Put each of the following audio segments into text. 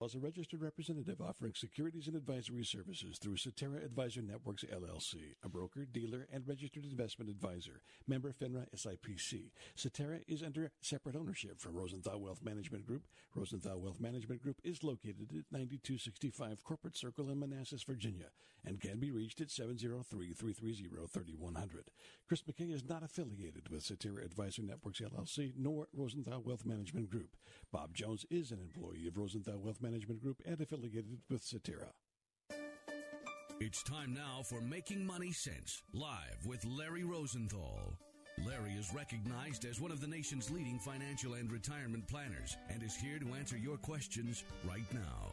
As a registered representative offering securities and advisory services through Cetera Advisor Networks LLC, a broker, dealer, and registered investment advisor, member FINRA SIPC. Cetera is under separate ownership from Rosenthal Wealth Management Group. Rosenthal Wealth Management Group is located at 9265 Corporate Circle in Manassas, Virginia, and can be reached at 703-330-3100. Chris McKay is not affiliated with Cetera Advisor Networks LLC nor Rosenthal Wealth Management Group. Bob Jones is an employee of Rosenthal Wealth Management Group and affiliated with Cetera. It's time now for Making Money Sense, live with Larry Rosenthal. Larry is recognized as one of the nation's leading financial and retirement planners and is here to answer your questions right now.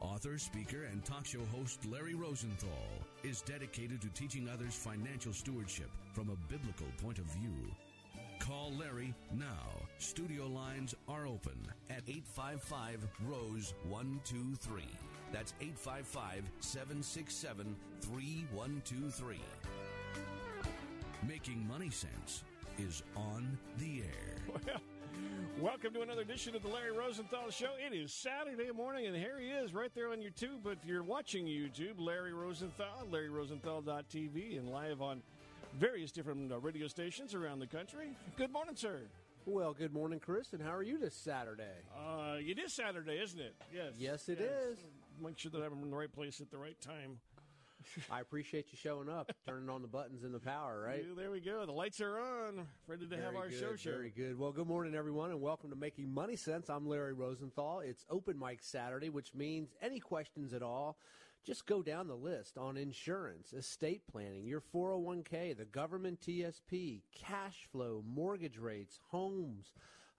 Author, speaker, and talk show host Larry Rosenthal is dedicated to teaching others financial stewardship from a biblical point of view. Call Larry now. Studio lines are open at 855 Rose 123. That's 855 767 3123. Making Money Sense is on the air. Well, Welcome to another edition of the Larry Rosenthal Show. It is Saturday morning, and here he is right there on YouTube. But if you're watching YouTube, Larry Rosenthal, LarryRosenthal.tv, and live on various different uh, radio stations around the country. Good morning, sir. Well, good morning, Chris, and how are you this Saturday? Uh, it is Saturday, isn't it? Yes. Yes, it yes. is. Make sure that I'm in the right place at the right time. I appreciate you showing up, turning on the buttons and the power, right? Yeah, there we go. The lights are on. Ready to very have our good, show show. Very good. Well, good morning, everyone, and welcome to Making Money Sense. I'm Larry Rosenthal. It's Open Mic Saturday, which means any questions at all, just go down the list on insurance, estate planning, your 401k, the government TSP, cash flow, mortgage rates, homes.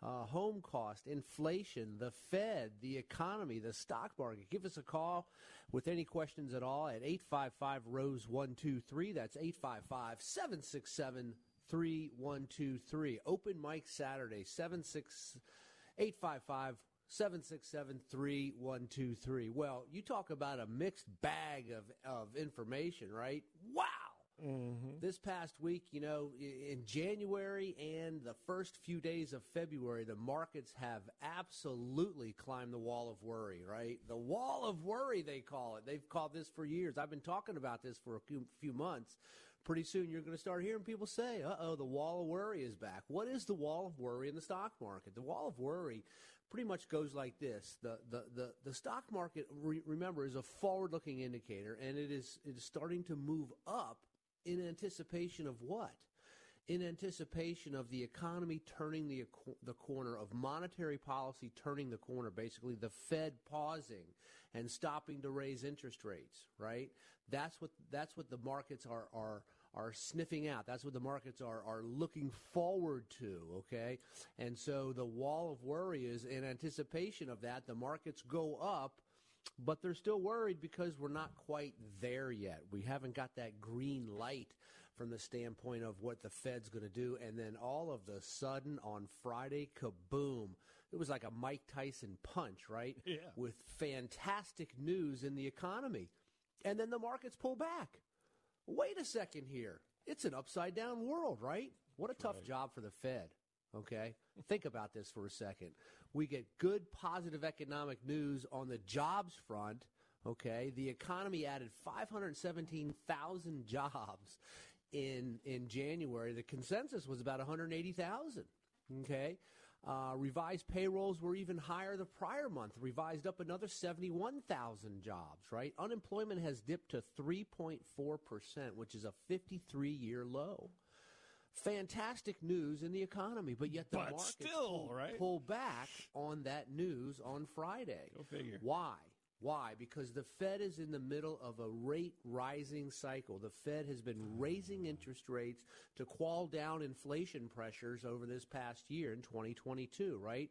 Uh, home cost, inflation, the Fed, the economy, the stock market. Give us a call with any questions at all at 855 Rose 123. That's 855 767 3123. Open mic Saturday, 76 855 767 3123. Well, you talk about a mixed bag of, of information, right? Wow! Mm-hmm. This past week, you know, in January and the first few days of February, the markets have absolutely climbed the wall of worry, right? The wall of worry, they call it. They've called this for years. I've been talking about this for a few, few months. Pretty soon you're going to start hearing people say, uh oh, the wall of worry is back. What is the wall of worry in the stock market? The wall of worry pretty much goes like this. The, the, the, the stock market, re- remember, is a forward looking indicator and it is, it is starting to move up in anticipation of what? In anticipation of the economy turning the, the corner, of monetary policy turning the corner, basically the Fed pausing and stopping to raise interest rates, right? That's what, that's what the markets are, are, are sniffing out. That's what the markets are, are looking forward to, okay? And so the wall of worry is in anticipation of that, the markets go up but they're still worried because we're not quite there yet. We haven't got that green light from the standpoint of what the Fed's going to do. And then all of the sudden on Friday, kaboom. It was like a Mike Tyson punch, right? Yeah. With fantastic news in the economy. And then the markets pull back. Wait a second here. It's an upside down world, right? What a tough right. job for the Fed. Okay. Think about this for a second. We get good positive economic news on the jobs front. Okay. The economy added 517,000 jobs in, in January. The consensus was about 180,000. Okay. Uh, revised payrolls were even higher the prior month, revised up another 71,000 jobs, right? Unemployment has dipped to 3.4%, which is a 53 year low fantastic news in the economy, but yet the But markets still, pull, right? pull back on that news on Friday. Go figure. Why? Why? Because the Fed is in the middle of a rate rising cycle. The Fed has been raising interest rates to quell down inflation pressures over this past year in 2022, right?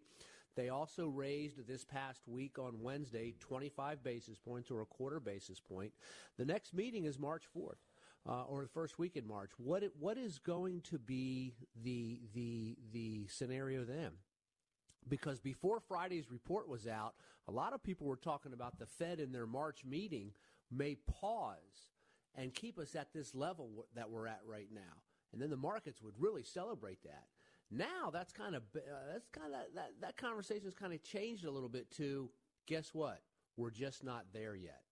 They also raised this past week on Wednesday 25 basis points or a quarter basis point. The next meeting is March 4th. Uh, or the first week in March. What what is going to be the the the scenario then? Because before Friday's report was out, a lot of people were talking about the Fed in their March meeting may pause and keep us at this level that we're at right now, and then the markets would really celebrate that. Now that's kind of uh, that's kind of that that conversation has kind of changed a little bit to guess what? We're just not there yet.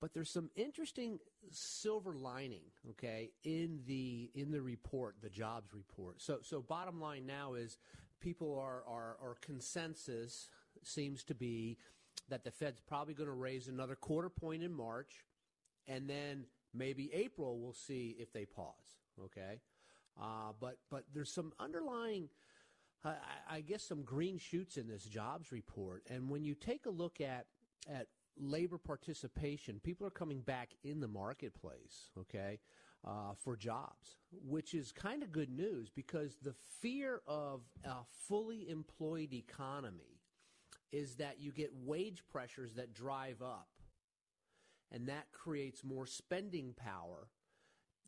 But there's some interesting silver lining, okay, in the in the report, the jobs report. So so bottom line now is people are are, are consensus seems to be that the Fed's probably going to raise another quarter point in March, and then maybe April we'll see if they pause. Okay, uh, but but there's some underlying, uh, I, I guess, some green shoots in this jobs report. And when you take a look at at labor participation, people are coming back in the marketplace. Okay. Uh, for jobs, which is kind of good news because the fear of a fully employed economy is that you get wage pressures that drive up, and that creates more spending power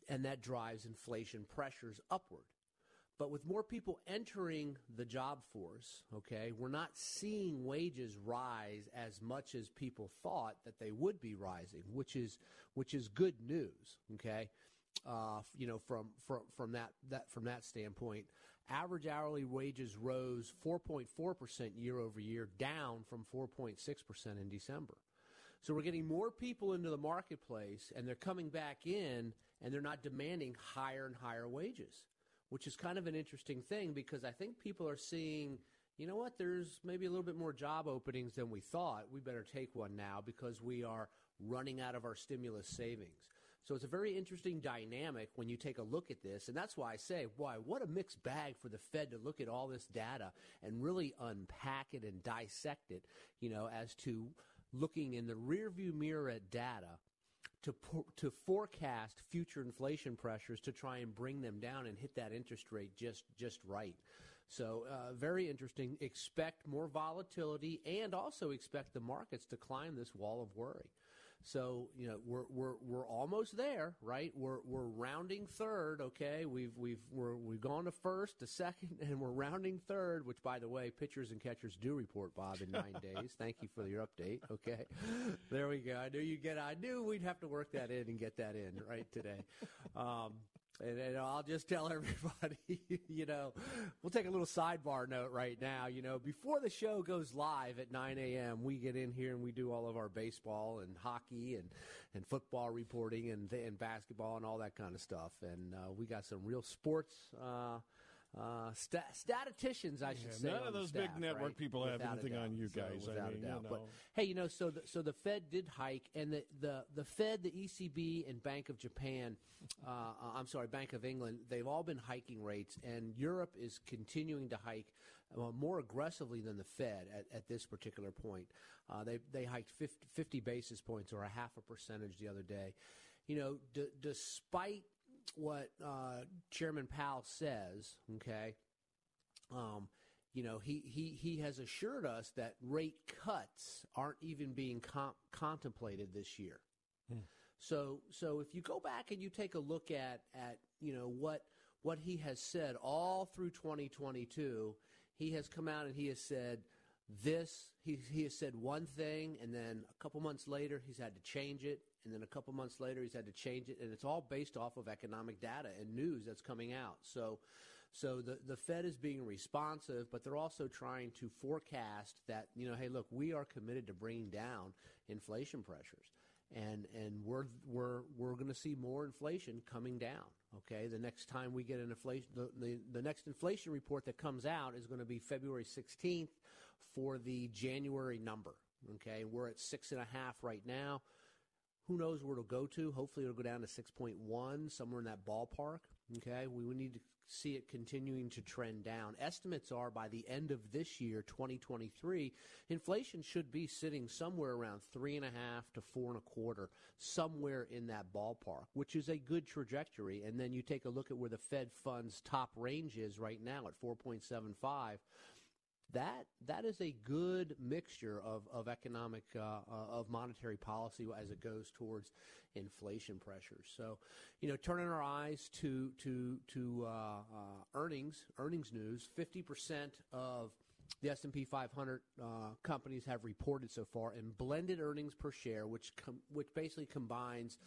and that drives inflation pressures upward. But with more people entering the job force, okay, we're not seeing wages rise as much as people thought that they would be rising, which is which is good news, okay. Uh, you know, from from from that that from that standpoint, average hourly wages rose 4.4 percent year over year, down from 4.6 percent in December. So we're getting more people into the marketplace, and they're coming back in and they're not demanding higher and higher wages, which is kind of an interesting thing because I think people are seeing, you know what, there's maybe a little bit more job openings than we thought. We better take one now because we are running out of our stimulus savings. So it's a very interesting dynamic when you take a look at this. And that's why I say, why, what a mixed bag for the Fed to look at all this data and really unpack it and dissect it, you know, as to looking in the rearview mirror at data to to forecast future inflation pressures to try and bring them down and hit that interest rate just just right. So uh, very interesting. Expect more volatility and also expect the markets to climb this wall of worry. So you know we're we're we're almost there, right? We're we're rounding third. Okay, we've we've we're we've gone to first, to second, and we're rounding third. Which, by the way, pitchers and catchers do report, Bob, in nine days. Thank you for your update. Okay, there we go. I knew you get. I knew we'd have to work that in and get that in right today. Um, and, and, I'll just tell everybody, you know, we'll take a little sidebar note right now. You know, before the show goes live at 9 a.m., we get in here and we do all of our baseball and hockey and, and football reporting and, and basketball and all that kind of stuff. And uh, we got some real sports. Uh, uh, statisticians, I should yeah, say. None of those staff, big network right? people without have anything on you guys. So, without I mean, a doubt. You know. But hey, you know, so the, so the Fed did hike, and the, the, the Fed, the ECB, and Bank of Japan, uh, uh, I'm sorry, Bank of England, they've all been hiking rates, and Europe is continuing to hike uh, more aggressively than the Fed at, at this particular point. Uh, they they hiked 50, 50, basis points or a half a percentage the other day. You know, d- despite what uh, Chairman Powell says, okay, um, you know, he, he, he has assured us that rate cuts aren't even being com- contemplated this year. Hmm. So, so if you go back and you take a look at, at, you know, what, what he has said all through 2022, he has come out and he has said this, he, he has said one thing, and then a couple months later, he's had to change it, and then a couple months later, he's had to change it, and it's all based off of economic data and news that's coming out. So, so the, the Fed is being responsive, but they're also trying to forecast that, you know, hey, look, we are committed to bringing down inflation pressures. And, and we're, we're, we're going to see more inflation coming down. Okay. The next time we get an inflation, the, the, the next inflation report that comes out is going to be February 16th for the January number. Okay. We're at six and a half right now. Who knows where it'll go to? Hopefully it'll go down to 6.1, somewhere in that ballpark. Okay, we would need to see it continuing to trend down. Estimates are by the end of this year, 2023, inflation should be sitting somewhere around three and a half to four and a quarter, somewhere in that ballpark, which is a good trajectory. And then you take a look at where the Fed funds top range is right now at 4.75 that that is a good mixture of of economic uh, uh, of monetary policy as it goes towards inflation pressures. So, you know, turning our eyes to to to uh, uh earnings earnings news, fifty percent of the S&P 500 uh, companies have reported so far, and blended earnings per share, which com- which basically combines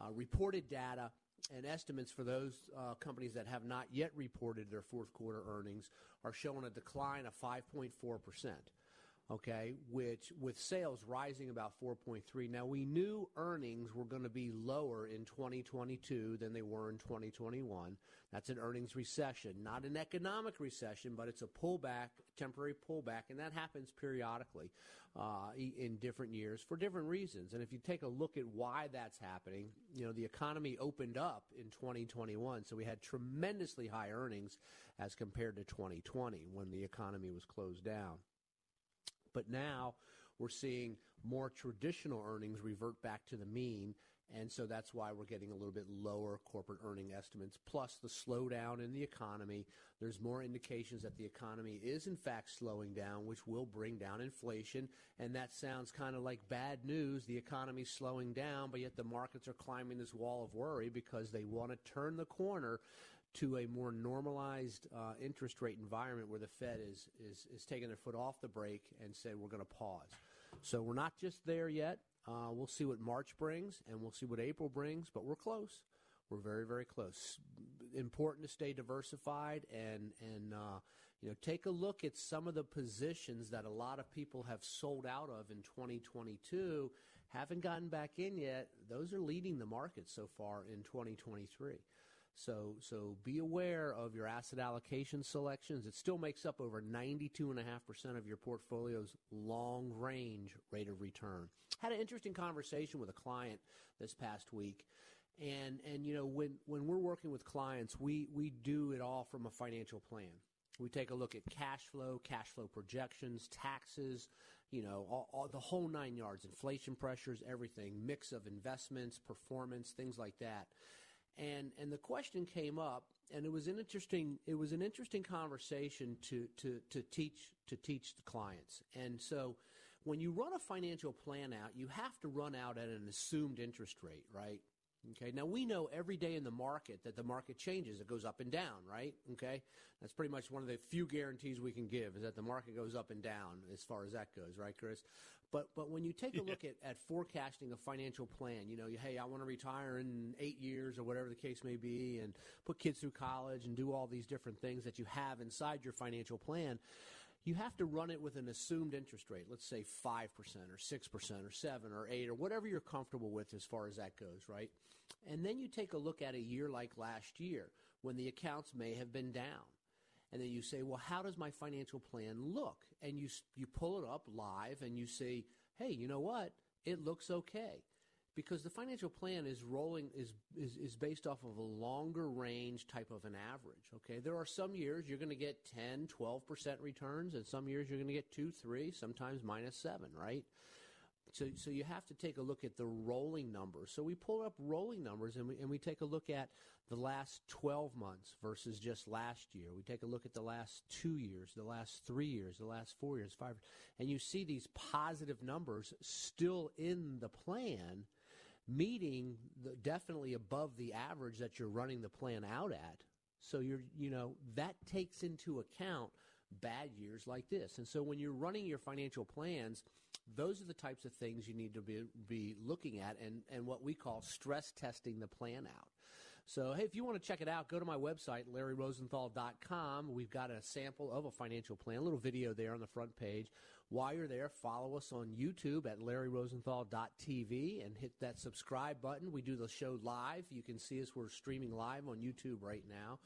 uh, reported data and estimates for those uh, companies that have not yet reported their fourth quarter earnings are showing a decline of 5.4 percent okay, which with sales rising about 4.3. Now we knew earnings were going to be lower in 2022 than they were in 2021. That's an earnings recession, not an economic recession, but it's a pullback, temporary pullback, and that happens periodically uh, in different years for different reasons. And if you take a look at why that's happening, you know, the economy opened up in 2021, so we had tremendously high earnings as compared to 2020 when the economy was closed down. But now we're seeing more traditional earnings revert back to the mean. And so that's why we're getting a little bit lower corporate earning estimates. Plus the slowdown in the economy. There's more indications that the economy is in fact slowing down, which will bring down inflation. And that sounds kind of like bad news. The economy's slowing down, but yet the markets are climbing this wall of worry because they want to turn the corner to a more normalized uh, interest rate environment where the Fed is, is, is taking their foot off the brake and said we're going to pause. So we're not just there yet. Uh, we'll see what March brings and we'll see what April brings, but we're close. We're very, very close. Important to stay diversified and, and uh, you know, take a look at some of the positions that a lot of people have sold out of in 2022, haven't gotten back in yet. Those are leading the market so far in 2023. So, so be aware of your asset allocation selections. It still makes up over 92.5% of your portfolio's long range rate of return. Had an interesting conversation with a client this past week. And, and you know, when, when we're working with clients, we, we do it all from a financial plan. We take a look at cash flow, cash flow projections, taxes, you know, all, all, the whole nine yards, inflation pressures, everything, mix of investments, performance, things like that and and the question came up and it was an interesting it was an interesting conversation to to to teach to teach the clients. And so when you run a financial plan out you have to run out at an assumed interest rate right Okay. Now we know every day in the market that the market changes. It goes up and down, right? Okay. That's pretty much one of the few guarantees we can give is that the market goes up and down as far as that goes, right, Chris? But but when you take a look at, at forecasting a financial plan, you know, you, hey, I want to retire in eight years or whatever the case may be, and put kids through college and do all these different things that you have inside your financial plan. You have to run it with an assumed interest rate. Let's say five percent or six percent or seven or eight or whatever you're comfortable with as far as that goes, right? And then you take a look at a year like last year when the accounts may have been down and then you say, well, how does my financial plan look? And you you pull it up live and you say, hey, you know what? It looks okay. Because the financial plan is rolling is, is is based off of a longer range type of an average. Okay, there are some years you're going to get 10, 12 percent returns, and some years you're going to get two, three, sometimes minus seven. Right? So, so you have to take a look at the rolling numbers. So we pull up rolling numbers and we, and we take a look at the last 12 months versus just last year. We take a look at the last two years, the last three years, the last four years, five, and you see these positive numbers still in the plan, meeting the, definitely above the average that you're running the plan out at. So you're, you know, that takes into account bad years like this. And so when you're running your financial plans, those are the types of things you need to be, be looking at and, and what we call stress testing the plan out. So, hey, if you want to check it out, go to my website, larryrosenthal.com. We've got a sample of a financial plan, a little video there on the front page. While you're there, follow us on YouTube at larryrosenthal.tv and hit that subscribe button. We do the show live. You can see us. We're streaming live on YouTube right now.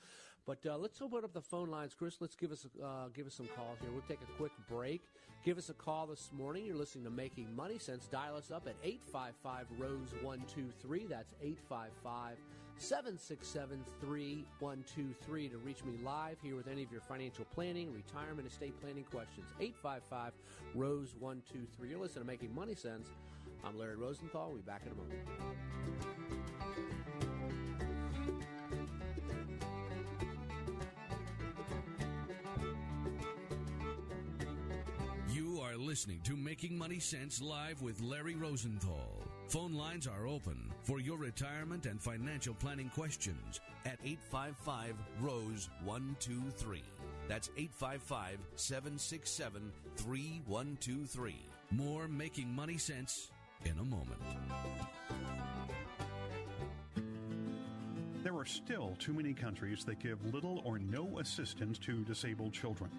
But uh, let's open up the phone lines, Chris. Let's give us uh, give us some calls here. We'll take a quick break. Give us a call this morning. You're listening to Making Money Sense. Dial us up at 855 Rose 123. That's 855 767 3123 to reach me live here with any of your financial planning, retirement, estate planning questions. 855 Rose 123. You're listening to Making Money Sense. I'm Larry Rosenthal. We'll be back in a moment. You are listening to Making Money Sense live with Larry Rosenthal. Phone lines are open for your retirement and financial planning questions at 855 Rose 123. That's 855 767 3123. More Making Money Sense in a moment. There are still too many countries that give little or no assistance to disabled children.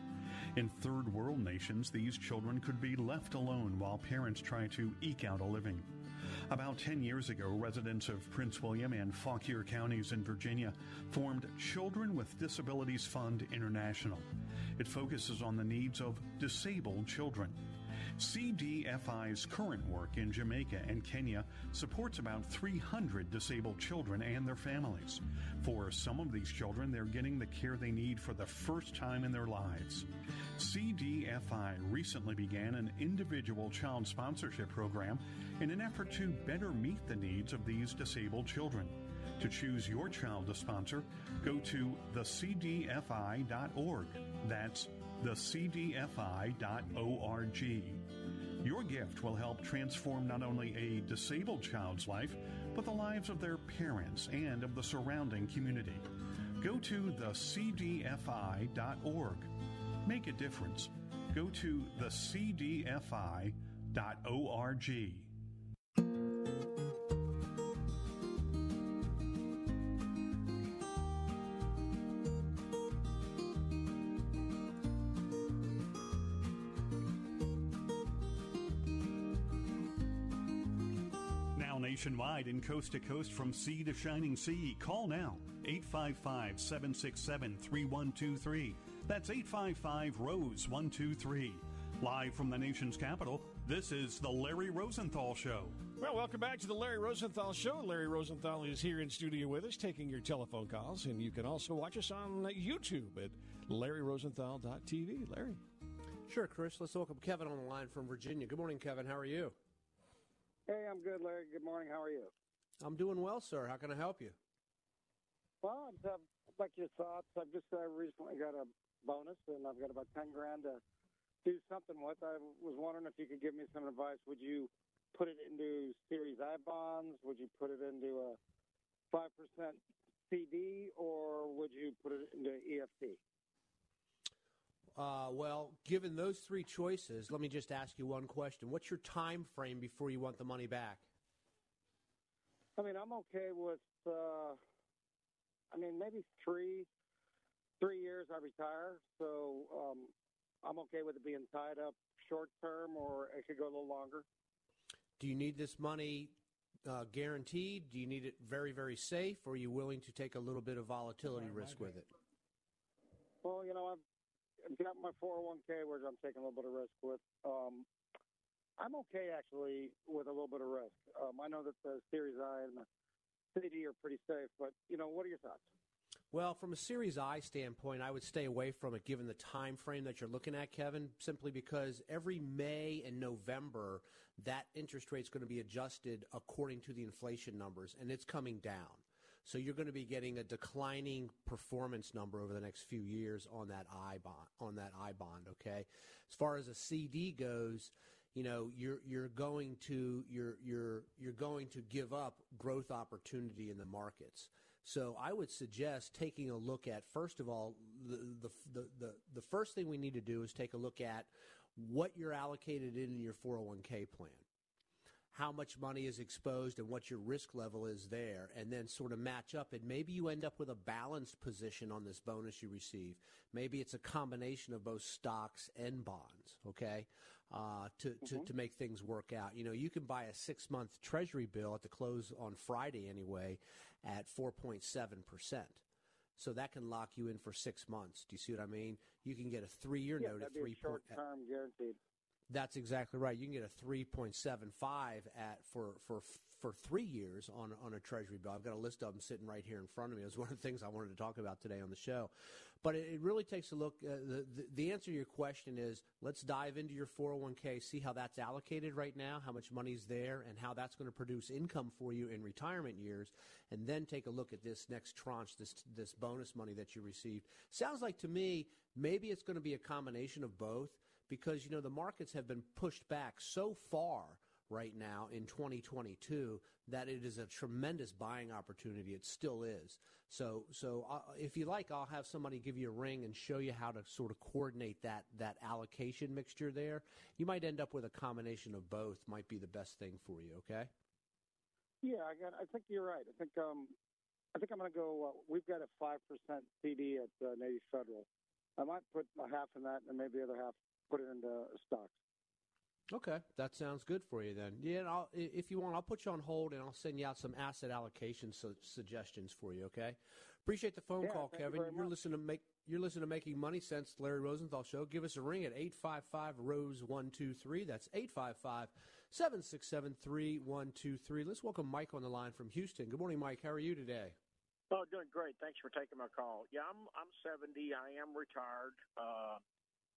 In third world nations, these children could be left alone while parents try to eke out a living. About 10 years ago, residents of Prince William and Fauquier counties in Virginia formed Children with Disabilities Fund International. It focuses on the needs of disabled children. CDFI's current work in Jamaica and Kenya supports about 300 disabled children and their families. For some of these children, they're getting the care they need for the first time in their lives. CDFI recently began an individual child sponsorship program in an effort to better meet the needs of these disabled children. To choose your child to sponsor, go to thecdfi.org. That's thecdfi.org. Your gift will help transform not only a disabled child's life, but the lives of their parents and of the surrounding community. Go to thecdfi.org. Make a difference. Go to thecdfi.org. nationwide and coast to coast from sea to shining sea. Call now 855 767 3123. That's 855 Rose 123. Live from the nation's capital, this is The Larry Rosenthal Show. Well, welcome back to the Larry Rosenthal Show. Larry Rosenthal is here in studio with us, taking your telephone calls, and you can also watch us on YouTube at LarryRosenthal.tv. Larry. Sure, Chris. Let's welcome Kevin on the line from Virginia. Good morning, Kevin. How are you? Hey, I'm good, Larry. Good morning. How are you? I'm doing well, sir. How can I help you? Well, I'd uh, like your thoughts. I've just uh, recently got a bonus, and I've got about ten grand to do something with. I was wondering if you could give me some advice. Would you put it into Series I bonds? Would you put it into a five percent CD, or would you put it into EFT? Uh, well, given those three choices, let me just ask you one question. What's your time frame before you want the money back? I mean, I'm okay with. Uh, I mean, maybe three, three years. I retire, so um, I'm okay with it being tied up short term, or it could go a little longer. Do you need this money uh, guaranteed? Do you need it very, very safe, or are you willing to take a little bit of volatility risk with it? Well, you know, I've I've got my 401k, which I'm taking a little bit of risk with. Um, I'm okay actually with a little bit of risk. Um, I know that the Series I and the CD are pretty safe, but you know, what are your thoughts? Well, from a Series I standpoint, I would stay away from it given the time frame that you're looking at, Kevin, simply because every May and November that interest rate is going to be adjusted according to the inflation numbers, and it's coming down. So you're going to be getting a declining performance number over the next few years on that I bond. On that I bond, okay. As far as a CD goes, you know you're you're going to you're you're you're going to give up growth opportunity in the markets. So I would suggest taking a look at first of all the the the the, the first thing we need to do is take a look at what you're allocated in your 401k plan how much money is exposed and what your risk level is there, and then sort of match up. And maybe you end up with a balanced position on this bonus you receive. Maybe it's a combination of both stocks and bonds, okay, uh, to, to, to make things work out. You know, you can buy a six month treasury bill at the close on Friday anyway at 4.7%. So that can lock you in for six months. Do you see what I mean? You can get a three year yeah, note at three a short term guaranteed. That's exactly right. You can get a 3.75 at for for for three years on on a Treasury bill. I've got a list of them sitting right here in front of me. It was one of the things I wanted to talk about today on the show. But it, it really takes a look. Uh, the, the the answer to your question is let's dive into your 401k, see how that's allocated right now, how much money's there, and how that's going to produce income for you in retirement years, and then take a look at this next tranche, this this bonus money that you received. Sounds like to me maybe it's going to be a combination of both because you know the markets have been pushed back so far right now in 2022 that it is a tremendous buying opportunity. It still is. So, so uh, if you like, I'll have somebody give you a ring and show you how to sort of coordinate that that allocation mixture there. You might end up with a combination of both. Might be the best thing for you. Okay. Yeah, I got. I think you're right. I think um, I think I'm going to go. Uh, we've got a five percent CD at uh, Navy Federal. I might put a half in that, and maybe the other half put it into stocks. Okay, that sounds good for you then. Yeah, I'll, if you want, I'll put you on hold and I'll send you out some asset allocation su- suggestions for you. Okay, appreciate the phone yeah, call, Kevin. You are listening to make you're listening to Making Money Sense, Larry Rosenthal show. Give us a ring at eight five five Rose one two three. That's eight five five seven six seven three one two three. Let's welcome Mike on the line from Houston. Good morning, Mike. How are you today? Oh, doing great. Thanks for taking my call. Yeah, I'm I'm 70. I am retired. Uh,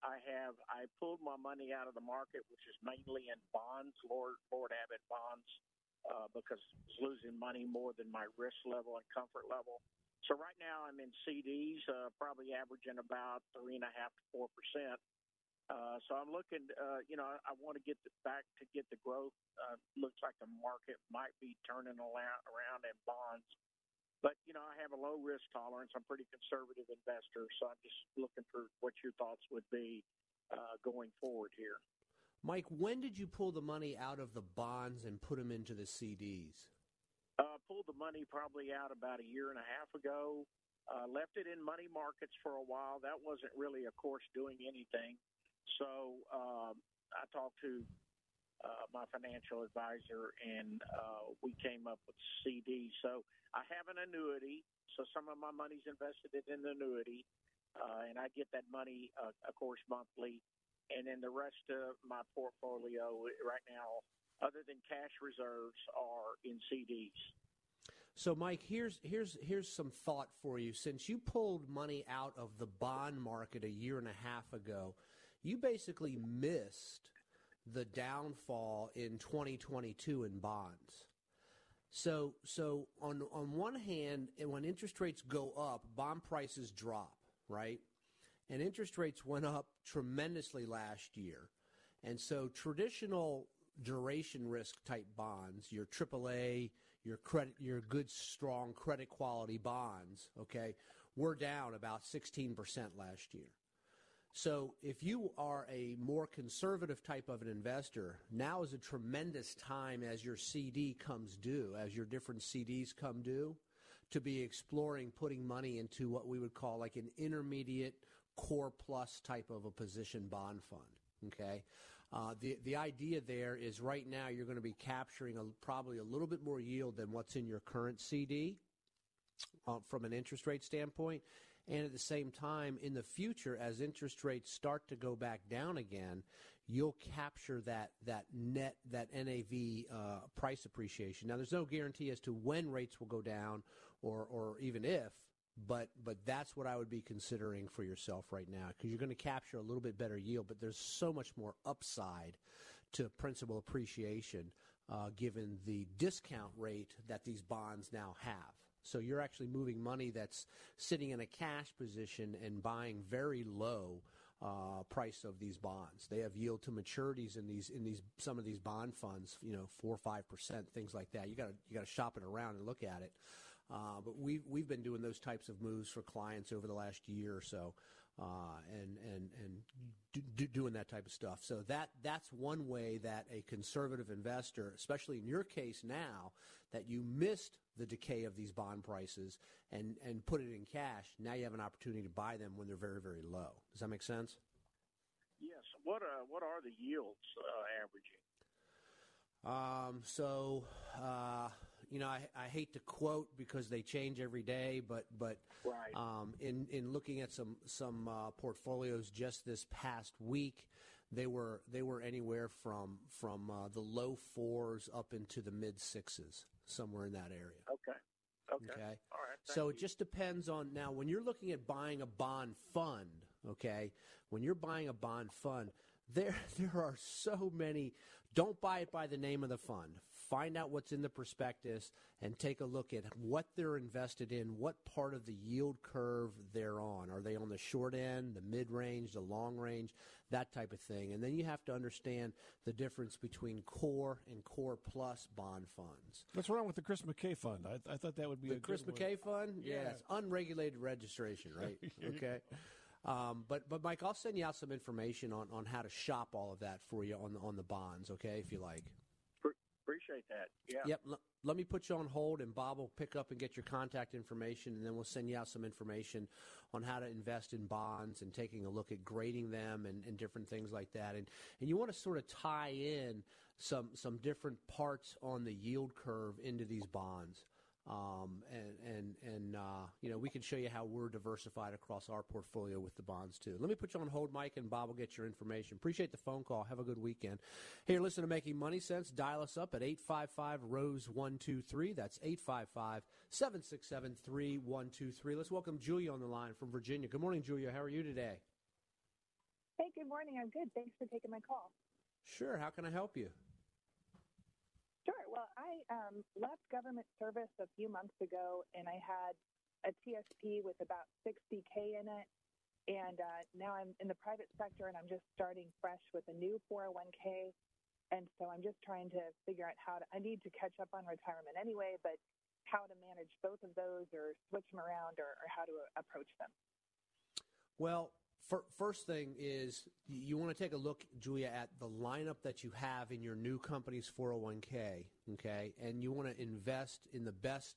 I have I pulled my money out of the market, which is mainly in bonds, Lord Lord Abbett bonds, uh, because it's losing money more than my risk level and comfort level. So right now I'm in CDs, uh, probably averaging about three and a half to four percent. Uh, so I'm looking, uh, you know, I, I want to get the, back to get the growth. Uh, looks like the market might be turning around, around in bonds. But you know, I have a low risk tolerance. I'm a pretty conservative investor, so I'm just looking for what your thoughts would be uh, going forward here. Mike, when did you pull the money out of the bonds and put them into the CDs? Uh, pulled the money probably out about a year and a half ago. Uh, left it in money markets for a while. That wasn't really, of course, doing anything. So um, I talked to uh, my financial advisor, and uh, we came up with CD. So I have an annuity. So some of my money's invested in an annuity, uh, and I get that money, uh, of course, monthly. And then the rest of my portfolio right now, other than cash reserves, are in CDs. So, Mike, here's here's here's some thought for you. Since you pulled money out of the bond market a year and a half ago, you basically missed the downfall in 2022 in bonds. So, so on on one hand, when interest rates go up, bond prices drop, right? And interest rates went up tremendously last year. And so traditional duration risk type bonds, your AAA, your credit, your good strong credit quality bonds, okay, were down about 16% last year. So if you are a more conservative type of an investor, now is a tremendous time as your CD comes due, as your different CDs come due, to be exploring putting money into what we would call like an intermediate core plus type of a position bond fund. Okay. Uh, the the idea there is right now you're going to be capturing a, probably a little bit more yield than what's in your current CD uh, from an interest rate standpoint, and at the same time, in the future, as interest rates start to go back down again, you'll capture that that net that NAV uh, price appreciation. Now, there's no guarantee as to when rates will go down, or or even if. But but that's what I would be considering for yourself right now because you're going to capture a little bit better yield, but there's so much more upside to principal appreciation uh, given the discount rate that these bonds now have. So you're actually moving money that's sitting in a cash position and buying very low uh, price of these bonds. They have yield to maturities in these in these some of these bond funds, you know, four five percent, things like that. You got to you got to shop it around and look at it. Uh, but we've we've been doing those types of moves for clients over the last year or so, uh, and and and do, do, doing that type of stuff. So that that's one way that a conservative investor, especially in your case now, that you missed the decay of these bond prices and, and put it in cash, now you have an opportunity to buy them when they're very, very low. Does that make sense? Yes. What uh, what are the yields uh, averaging? Um, so, uh, you know, I, I hate to quote because they change every day, but but right. um, in in looking at some some uh, portfolios just this past week, they were they were anywhere from from uh, the low fours up into the mid sixes, somewhere in that area. Okay. Okay. Okay. All right. So thank it just depends on now when you're looking at buying a bond fund, okay? When you're buying a bond fund, there there are so many don't buy it by the name of the fund. Find out what's in the prospectus and take a look at what they're invested in, what part of the yield curve they're on. Are they on the short end, the mid range, the long range, that type of thing. And then you have to understand the difference between core and core plus bond funds. What's wrong with the Chris McKay fund? I, I thought that would be The a Chris good one. McKay fund? Yeah. Yeah. it's unregulated registration, right? okay. Um, but but Mike, I'll send you out some information on, on how to shop all of that for you on the on the bonds, okay, if you like. Appreciate that. Yeah. Yep. L- let me put you on hold, and Bob will pick up and get your contact information, and then we'll send you out some information on how to invest in bonds and taking a look at grading them and, and different things like that. And and you want to sort of tie in some some different parts on the yield curve into these bonds. Um, and and and uh, you know we can show you how we're diversified across our portfolio with the bonds too. Let me put you on hold, Mike, and Bob will get your information. Appreciate the phone call. Have a good weekend. Here, listen to Making Money Sense. Dial us up at eight five five Rose one two three. That's 855-767-3123. Let's welcome Julia on the line from Virginia. Good morning, Julia. How are you today? Hey, good morning. I'm good. Thanks for taking my call. Sure. How can I help you? Well, I um, left government service a few months ago, and I had a TSP with about 60k in it, and uh, now I'm in the private sector, and I'm just starting fresh with a new 401k, and so I'm just trying to figure out how to. I need to catch up on retirement anyway, but how to manage both of those, or switch them around, or, or how to approach them. Well, first thing is you want to take a look, Julia, at the lineup that you have in your new company's 401k, okay? And you want to invest in the best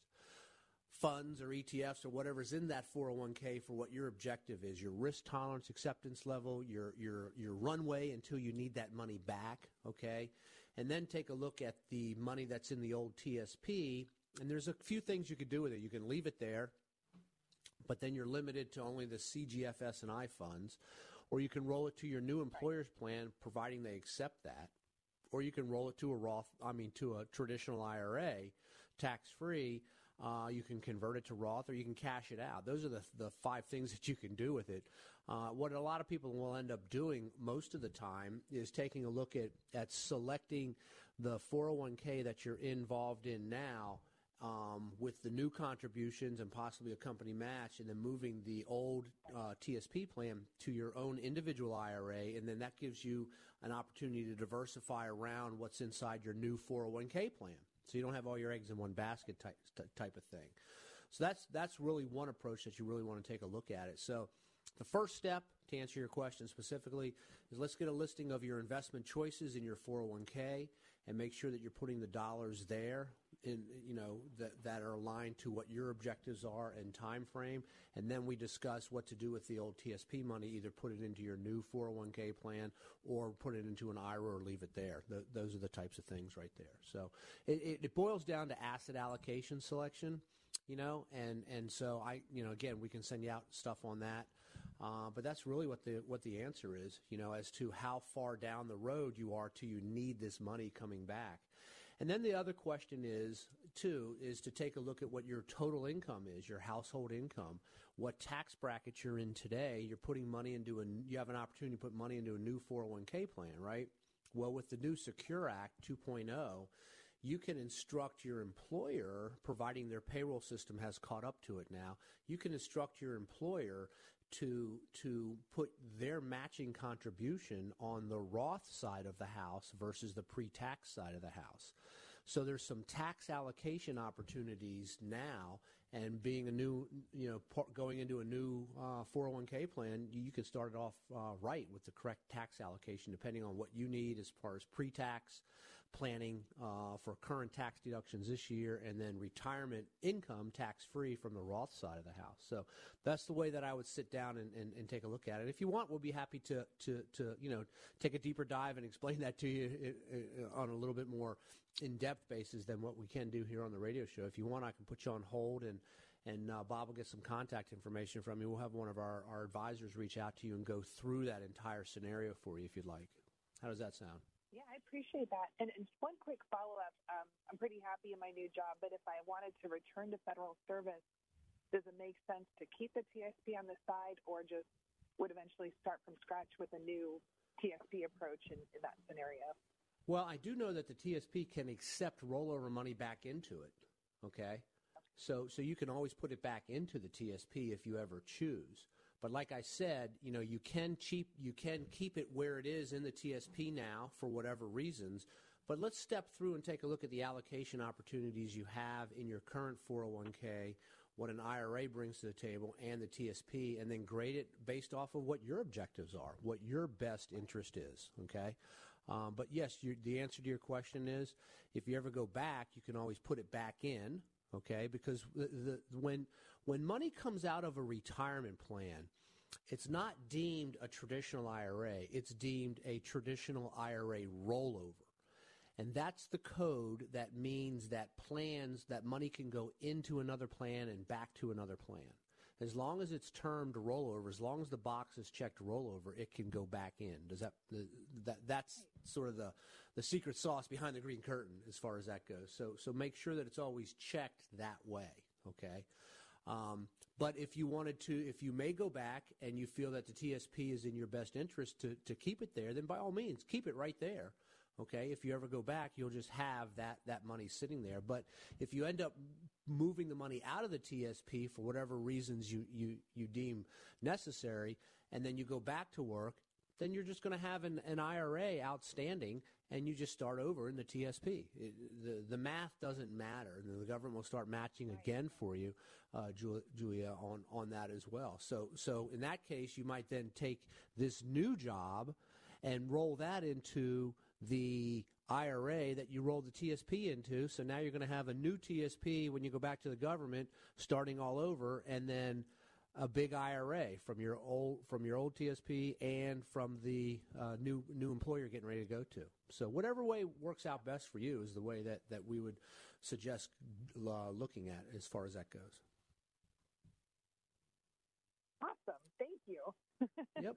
funds or ETFs or whatever's in that 401k for what your objective is, your risk tolerance, acceptance level, your your your runway until you need that money back, okay? And then take a look at the money that's in the old TSP, and there's a few things you could do with it. You can leave it there but then you're limited to only the CGFS and I funds, or you can roll it to your new employer's plan, providing they accept that, or you can roll it to a Roth, I mean, to a traditional IRA, tax free. Uh, you can convert it to Roth, or you can cash it out. Those are the the five things that you can do with it. Uh, what a lot of people will end up doing most of the time is taking a look at at selecting the 401k that you're involved in now um, with the new contributions and possibly a company match, and then moving the old uh, TSP plan to your own individual IRA, and then that gives you an opportunity to diversify around what's inside your new 401k plan. So you don't have all your eggs in one basket type type of thing. So that's that's really one approach that you really want to take a look at it. So the first step to answer your question specifically is let's get a listing of your investment choices in your 401k and make sure that you're putting the dollars there in you know that that are aligned to what your objectives are and time frame and then we discuss what to do with the old TSP money either put it into your new 401k plan or put it into an IRA or leave it there. Th those are the types of things right there. So it, it, it boils down to asset allocation selection you know and and so I you know again we can send you out stuff on that. Uh, but that's really what the what the answer is, you know, as to how far down the road you are till you need this money coming back. And then the other question is, too, is to take a look at what your total income is, your household income, what tax bracket you're in today. You're putting money into a, you have an opportunity to put money into a new 401k plan, right? Well, with the new Secure Act 2.0, you can instruct your employer, providing their payroll system has caught up to it now, you can instruct your employer to to put their matching contribution on the Roth side of the house versus the pre-tax side of the house. So there's some tax allocation opportunities now, and being a new, you know, going into a new uh, 401k plan, you, can start it off uh, right with the correct tax allocation, depending on what you need as far as pre-tax planning uh, for current tax deductions this year, and then retirement income tax free from the Roth side of the house. So that's the way that I would sit down and, and, and take a look at it. If you want, we'll be happy to, to, to you know take a deeper dive and explain that to you uh, uh, on a little bit more in depth basis than what we can do here on the radio show. If you want, I can put you on hold and. And uh, Bob will get some contact information from you. We'll have one of our, our advisors reach out to you and go through that entire scenario for you if you'd like. How does that sound? Yeah, I appreciate that. And, and one quick follow up. Um, I'm pretty happy in my new job, but if I wanted to return to federal service, does it make sense to keep the TSP on the side or just would eventually start from scratch with a new TSP approach in, in that scenario? Well, I do know that the TSP can accept rollover money back into it. Okay, so so you can always put it back into the TSP if you ever choose. But like I said, you know, you can cheap you can keep it where it is in the TSP now for whatever reasons. But let's step through and take a look at the allocation opportunities you have in your current 401k, what an IRA brings to the table, and the TSP, and then grade it based off of what your objectives are, what your best interest is. Okay. Um, but yes, the answer to your question is if you ever go back, you can always put it back in. Okay, because the, the, when when money comes out of a retirement plan, it's not deemed a traditional IRA. It's deemed a traditional IRA rollover. And that's the code that means that plans, that money can go into another plan and back to another plan. As long as it's termed rollover, as long as the box is checked rollover, it can go back in. Does that, uh, that that's sort of the, the secret sauce behind the green curtain as far as that goes. So, so make sure that it's always checked that way. Okay. Um, but if you wanted to, if you may go back and you feel that the TSP is in your best interest to, to keep it there, then by all means, keep it right there. Okay, if you ever go back, you'll just have that that money sitting there. But if you end up moving the money out of the TSP for whatever reasons you you you deem necessary, and then you go back to work, then you're just going to have an, an IRA outstanding, and you just start over in the TSP. It, the the math doesn't matter. The government will start matching again for you, uh, Julia, on on that as well. So so in that case, you might then take this new job and roll that into the IRA that you rolled the TSP into. So now you're going to have a new TSP when you go back to the government, starting all over, and then a big IRA from your old from your old TSP and from the uh, new new employer getting ready to go to. So whatever way works out best for you is the way that that we would suggest uh, looking at as far as that goes. Awesome, thank you. yep.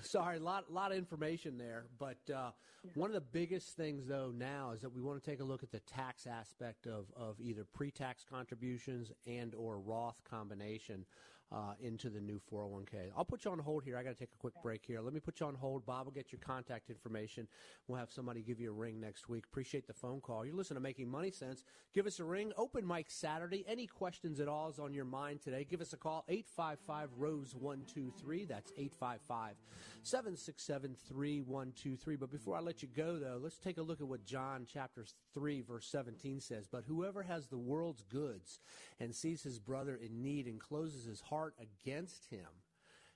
Sorry, a lot, lot of information there. But uh, one of the biggest things, though, now is that we want to take a look at the tax aspect of, of either pre-tax contributions and or Roth combination uh, into the new 401k. I'll put you on hold here. I got to take a quick break here. Let me put you on hold. Bob will get your contact information. We'll have somebody give you a ring next week. Appreciate the phone call. You're listening to Making Money Sense. Give us a ring. Open mic Saturday. Any questions at all is on your mind today. Give us a call. 855 Rose 123. That's 855 767 3123. But before I let you go, though, let's take a look at what John chapter 3, verse 17 says. But whoever has the world's goods and sees his brother in need and closes his heart, heart against him,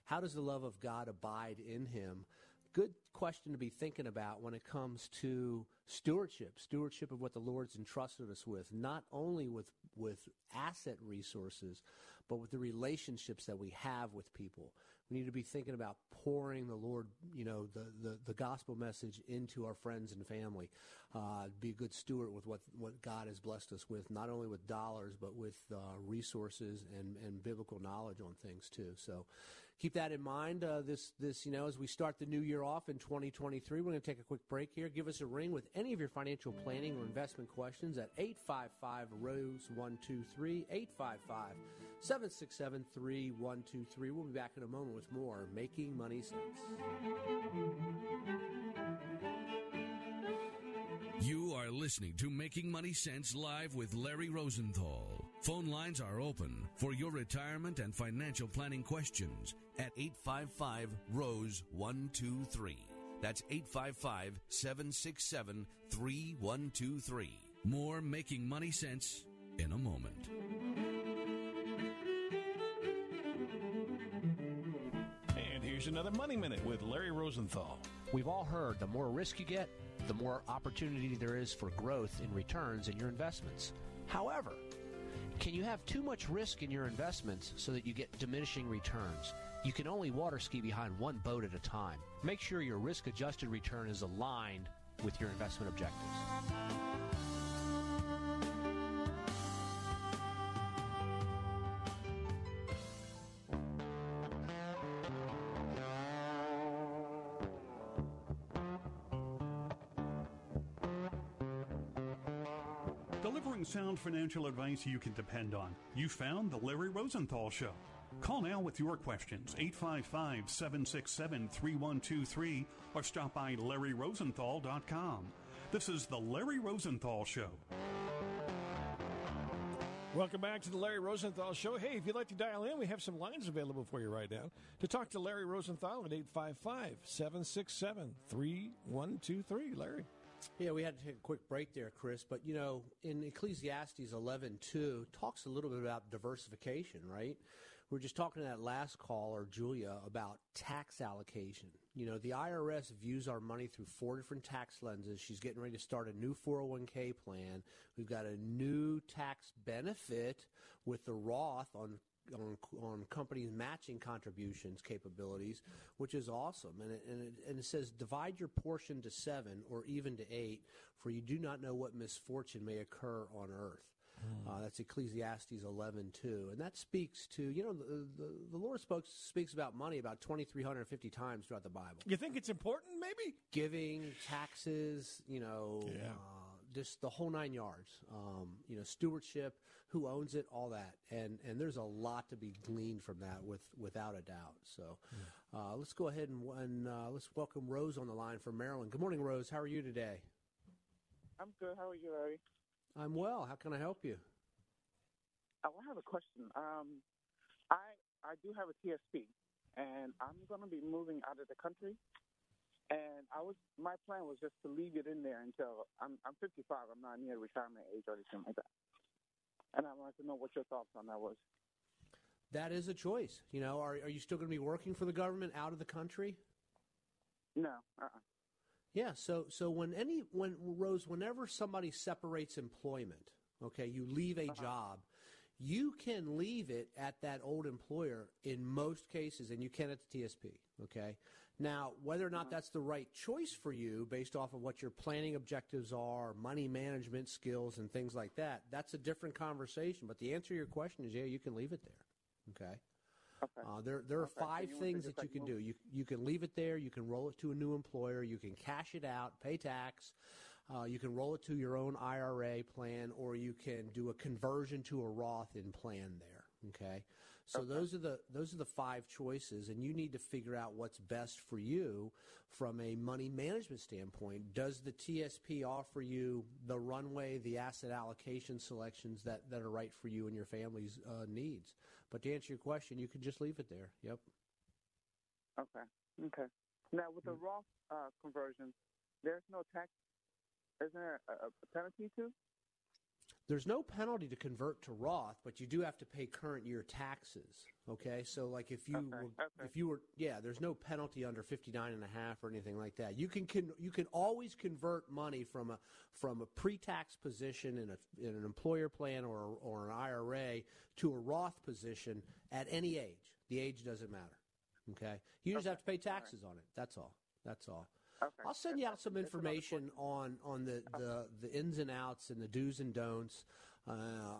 how does the love of God abide in him? Good question to be thinking about when it comes to stewardship, stewardship of what the Lord's entrusted us with, not only with, with asset resources, but with the relationships that we have with people. We need to be thinking about pouring the Lord, you know, the, the, the gospel message into our friends and family. Uh, be a good steward with what, what God has blessed us with, not only with dollars, but with uh, resources and, and biblical knowledge on things too. So keep that in mind. Uh, this, this, you know, as we start the new year off in 2023, we're going to take a quick break here. Give us a ring with any of your financial planning or investment questions at 855 Rose 123, 855 767 3123. We'll be back in a moment with more Making Money Sense. You are listening to Making Money Sense live with Larry Rosenthal. Phone lines are open for your retirement and financial planning questions at 855 Rose 123. That's 855 767 3123. More Making Money Sense in a moment. Here's another Money Minute with Larry Rosenthal. We've all heard the more risk you get, the more opportunity there is for growth in returns in your investments. However, can you have too much risk in your investments so that you get diminishing returns? You can only water ski behind one boat at a time. Make sure your risk adjusted return is aligned with your investment objectives. Financial advice you can depend on. You found The Larry Rosenthal Show. Call now with your questions, 855 767 3123, or stop by LarryRosenthal.com. This is The Larry Rosenthal Show. Welcome back to the Larry Rosenthal Show. Hey, if you'd like to dial in, we have some lines available for you right now to talk to Larry Rosenthal at 855 767 3123. Larry. Yeah, we had to take a quick break there, Chris. But you know, in Ecclesiastes 11:2 talks a little bit about diversification, right? We are just talking to that last caller, Julia, about tax allocation. You know, the IRS views our money through four different tax lenses. She's getting ready to start a new 401k plan. We've got a new tax benefit with the Roth on on, on companies matching contributions capabilities, which is awesome. And it, and, it, and it says divide your portion to seven or even to eight, for you do not know what misfortune may occur on earth. Uh, that's Ecclesiastes 11 too, and that speaks to you know the the, the Lord spoke, speaks about money about 2,350 times throughout the Bible. You think it's important? Maybe giving, taxes, you know, Yeah. uh, just the whole nine yards. Um, you know, stewardship, who owns it, all that, and and there's a lot to be gleaned from that, with without a doubt. So, uh, let's go ahead and, and uh, let's welcome Rose on the line from Maryland. Good morning, Rose. How are you today? I'm good. How are you, Larry? I'm well. How can I help you? Oh, I have a question. Um, I I do have a TSP, and I'm going to be moving out of the country. And I was my plan was just to leave it in there until I'm I'm 55. I'm not near retirement age or anything like that. And I wanted to know what your thoughts on that was. That is a choice. You know, are are you still going to be working for the government out of the country? No. Uh-uh. Yeah, so so when any when Rose, whenever somebody separates employment, okay, you leave a uh-huh. job, you can leave it at that old employer in most cases, and you can at the TSP. Okay, now whether or not that's the right choice for you, based off of what your planning objectives are, money management skills, and things like that, that's a different conversation. But the answer to your question is, yeah, you can leave it there. Okay. Uh, there, there are Okay, so five would things that you like, can move- do. You, you can leave it there. You can roll it to a new employer. You can cash it out, pay tax. Uh, you can roll it to your own IRA plan, or you can do a conversion to a Roth in plan there. Okay, so those are the those are the five choices, and you need to figure out what's best for you from a money management standpoint. Does the TSP offer you the runway, the asset allocation selections that that are right for you and your family's uh, needs? But to answer your question, you can just leave it there. Yep. Okay. Okay. Now with the Roth uh, conversion, there's no tax. Isn't there a, a penalty too? There's no penalty to convert to Roth, but you do have to pay current year taxes. Okay, so like if you were, if you were yeah, there's no penalty under 59 and a half or anything like that. You can, can you can always convert money from a from a pre-tax position in a in an employer plan or or an IRA to a Roth position at any age. The age doesn't matter. Okay, you just have to pay taxes on it. That's all. That's all. I'll send you out some information on on the, the, the ins and outs and the do's and don'ts uh,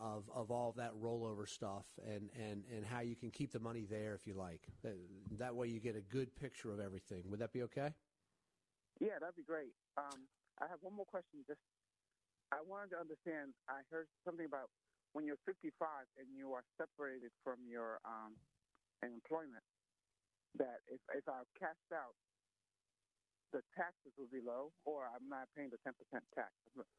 of of all that rollover stuff and, and, and how you can keep the money there if you like. That, that way you get a good picture of everything. Would that be okay? Yeah, that'd be great. Um, I have one more question. Just, I wanted to understand. I heard something about when you're 55 and you are separated from your um, employment, that if if I cashed out, the taxes will be low, or I'm not paying the 10% tax.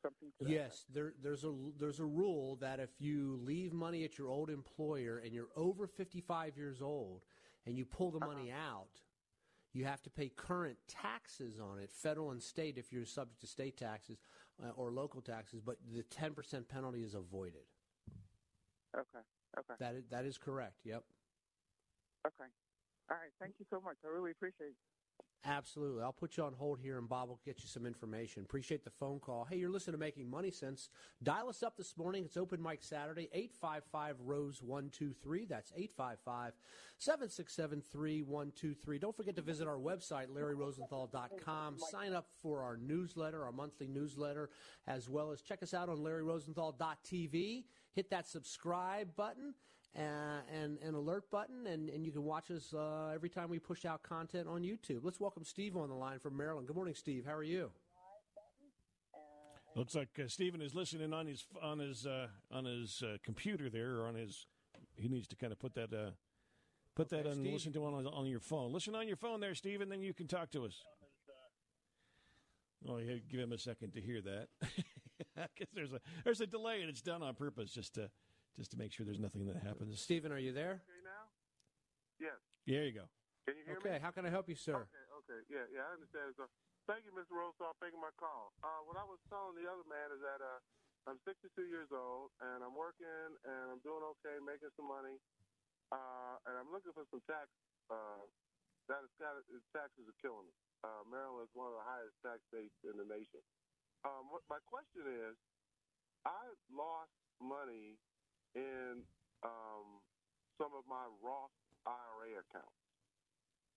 Something. Yes, there, there's a there's a rule that if you leave money at your old employer and you're over 55 years old and you pull the money out, you have to pay current taxes on it, federal and state if you're subject to state taxes uh, or local taxes, but the 10% penalty is avoided. Okay. Okay. That is, that is correct. Yep. Okay. All right. Thank you so much. I really appreciate it. Absolutely. I'll put you on hold here and Bob will get you some information. Appreciate the phone call. Hey, you're listening to Making Money Sense. Dial us up this morning. It's open mic Saturday, 855 Rose 123. That's 855 767 3123. Don't forget to visit our website, LarryRosenthal.com. Sign up for our newsletter, our monthly newsletter, as well as check us out on LarryRosenthal.tv. Hit that subscribe button and an alert button, and, and you can watch us uh, every time we push out content on YouTube. Let's welcome Steve on the line from Maryland. Good morning, Steve. How are you? Looks like uh, Stephen is listening on his on his uh, on his uh, computer there, or on his. He needs to kind of put that uh, put that Okay, on. Steve. Listen to it on on your phone. Listen on your phone there, Stephen. Then you can talk to us. Oh, yeah, give him a second to hear that, because there's a there's a delay and it's done on purpose just to just to make sure there's nothing that happens. Stephen, are you there? Okay now? Yes. There you go. Can you hear Okay, me? Okay, how can I help you, sir? Okay, okay. Yeah, yeah, I understand. So, thank you, Mr. Rose, for taking my call. Uh, what I was telling the other man is that uh, I'm 62 years old, and I'm working, and I'm doing okay, making some money, uh, and I'm looking for some tax. Uh, that is, that is, taxes are killing me. Uh, Maryland is one of the highest tax states in the nation. Um, what, my question is, I lost money in um, some of my Roth IRA accounts.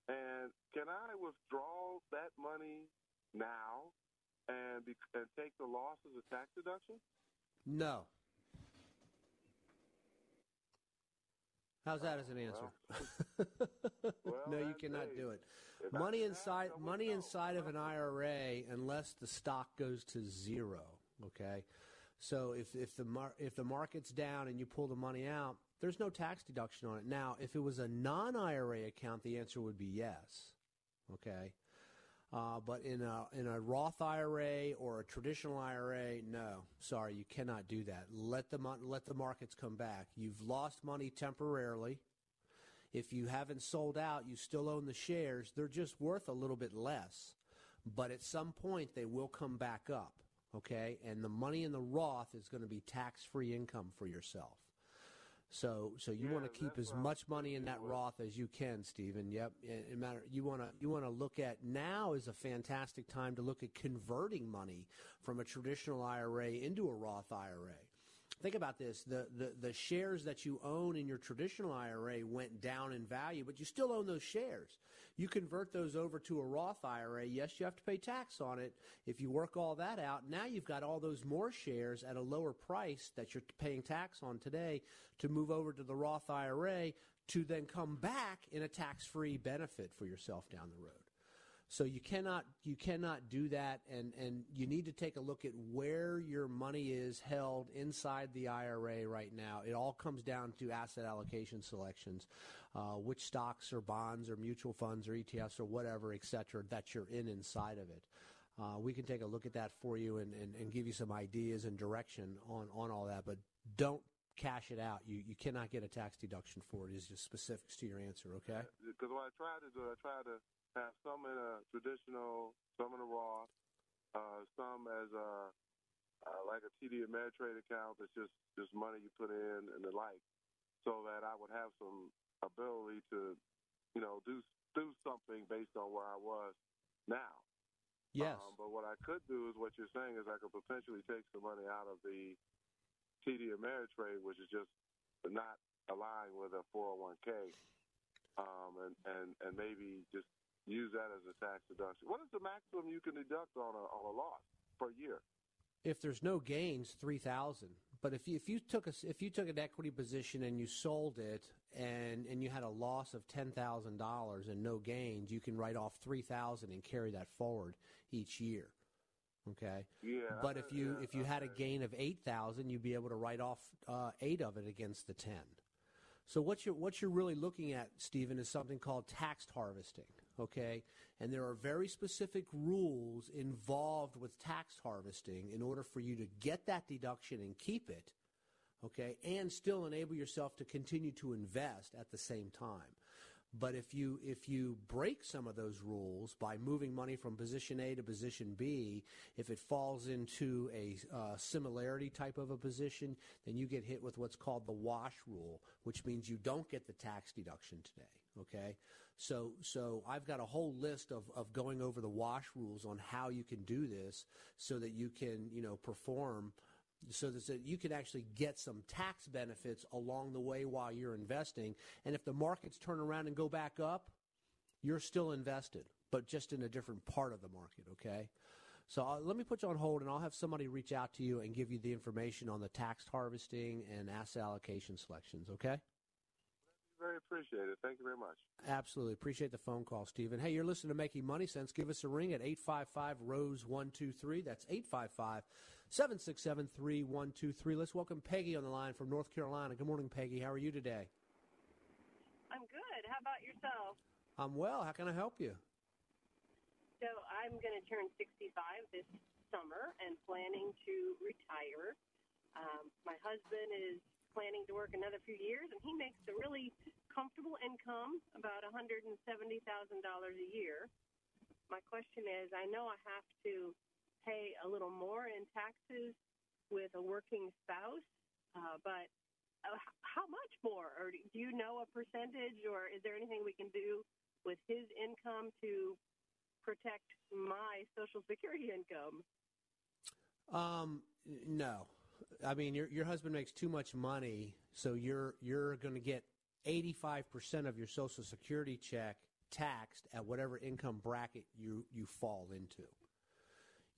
And can I withdraw that money now and be, and take the loss as a tax deduction? No. How's that as an answer? no, you cannot do it. Money inside money inside of an IRA, unless the stock goes to zero. Okay, so if if the mar- if the market's down and you pull the money out, there's no tax deduction on it. Now, if it was a non-IRA account, the answer would be yes. Okay. Uh, but in a in a Roth IRA or a traditional IRA, no, sorry, you cannot do that. Let the let the markets come back. You've lost money temporarily. If you haven't sold out, you still own the shares. They're just worth a little bit less, but at some point they will come back up. Okay, and the money in the Roth is going to be tax free income for yourself. So, so you want to keep as much money in that Roth as you can, Stephen. Yep. It matter. You want to you want to look at now is a fantastic time to look at converting money from a traditional IRA into a Roth IRA. Think about this: the, the the shares that you own in your traditional IRA went down in value, but you still own those shares. You convert those over to a Roth IRA. Yes, you have to pay tax on it. If you work all that out, now you've got all those more shares at a lower price that you're paying tax on today to move over to the Roth IRA to then come back in a tax-free benefit for yourself down the road. So you cannot you cannot do that, and and you need to take a look at where your money is held inside the IRA right now. It all comes down to asset allocation selections, uh, which stocks or bonds or mutual funds or ETFs or whatever, et cetera, that you're in inside of it. Uh, we can take a look at that for you and, and, and give you some ideas and direction on, on all that, but don't cash it out. You you cannot get a tax deduction for it. it. Is just specifics to your answer, okay? Because what I try to do, I try to have some in a traditional, some in a Roth, uh, some as a uh, like a TD Ameritrade account that's just just money you put in and the like, so that I would have some ability to, you know, do do something based on where I was now. Yes. Um, but what I could do is what you're saying is I could potentially take some money out of the TD Ameritrade, which is just not aligned with a 401k, um, and, and, and maybe just use that as a tax deduction. What is the maximum you can deduct on a, on a loss per year? if there's no gains, three thousand. But if you if you took a if you took an equity position and you sold it and and you had a loss of ten thousand dollars and no gains, you can write off three thousand and carry that forward each year. Okay. Yeah. But if you if you had a gain of eight thousand, you'd be able to write off uh, eight of it against the ten. So what you're what you're really looking at, Stephen, is something called tax harvesting. Okay, and there are very specific rules involved with tax harvesting in order for you to get that deduction and keep it. Okay, and still enable yourself to continue to invest at the same time. But if you if you break some of those rules by moving money from position A to position B, if it falls into a uh, similarity type of a position, then you get hit with what's called the wash rule, which means you don't get the tax deduction today. Okay, so so I've got a whole list of of going over the wash rules on how you can do this so that you can you know perform so that you can actually get some tax benefits along the way while you're investing. And if the markets turn around and go back up, you're still invested, but just in a different part of the market, okay? So uh, let me put you on hold, and I'll have somebody reach out to you and give you the information on the tax harvesting and asset allocation selections, okay? Very appreciated. Thank you very much. Absolutely. Appreciate the phone call, Stephen. Hey, you're listening to Making Money Sense. Give us a ring at 855 Rose 123. That's 855 767 3123. Let's welcome Peggy on the line from North Carolina. Good morning, Peggy. How are you today? I'm good. How about yourself? I'm well. How can I help you? So I'm going to turn 65 this summer and planning to retire. Um, my husband is planning to work another few years, and he makes a really comfortable income, about $170,000 a year. My question is, I know I have to pay a little more in taxes with a working spouse, uh, but uh, how much more? Or do you know a percentage, or is there anything we can do with his income to protect my Social Security income? Um, no. I mean, your your husband makes too much money, so you're you're going to get 85% of your Social Security check taxed at whatever income bracket you you fall into.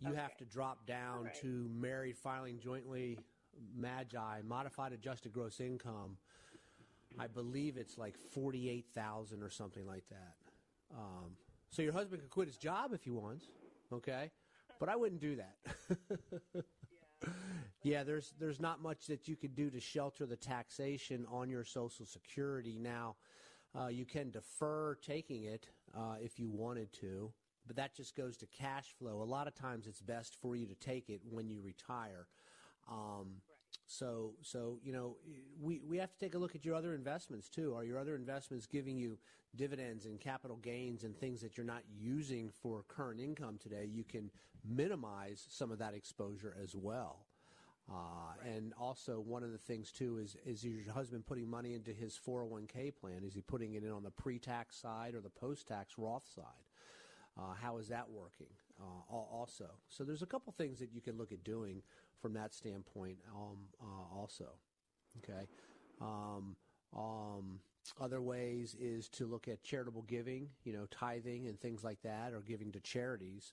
You Okay. have to drop down Right. to married filing jointly MAGI modified adjusted gross income. I believe it's like 48,000 or something like that. Um, so your husband could quit his job if he wants, okay? But I wouldn't do that. yeah, there's there's not much that you could do to shelter the taxation on your Social Security. Now, uh, you can defer taking it uh, if you wanted to, but that just goes to cash flow. A lot of times, it's best for you to take it when you retire. Um, so, so you know, we we have to take a look at your other investments too. Are your other investments giving you dividends and capital gains and things that you're not using for current income today? You can minimize some of that exposure as well. Uh, And also, one of the things too is is your husband putting money into his 401k plan? Is he putting it in on the pre-tax side or the post-tax Roth side? Uh, how is that working? Uh, also, so there's a couple things that you can look at doing from that standpoint. Um, uh, also, okay. Um, um, other ways is to look at charitable giving, you know, tithing and things like that, or giving to charities.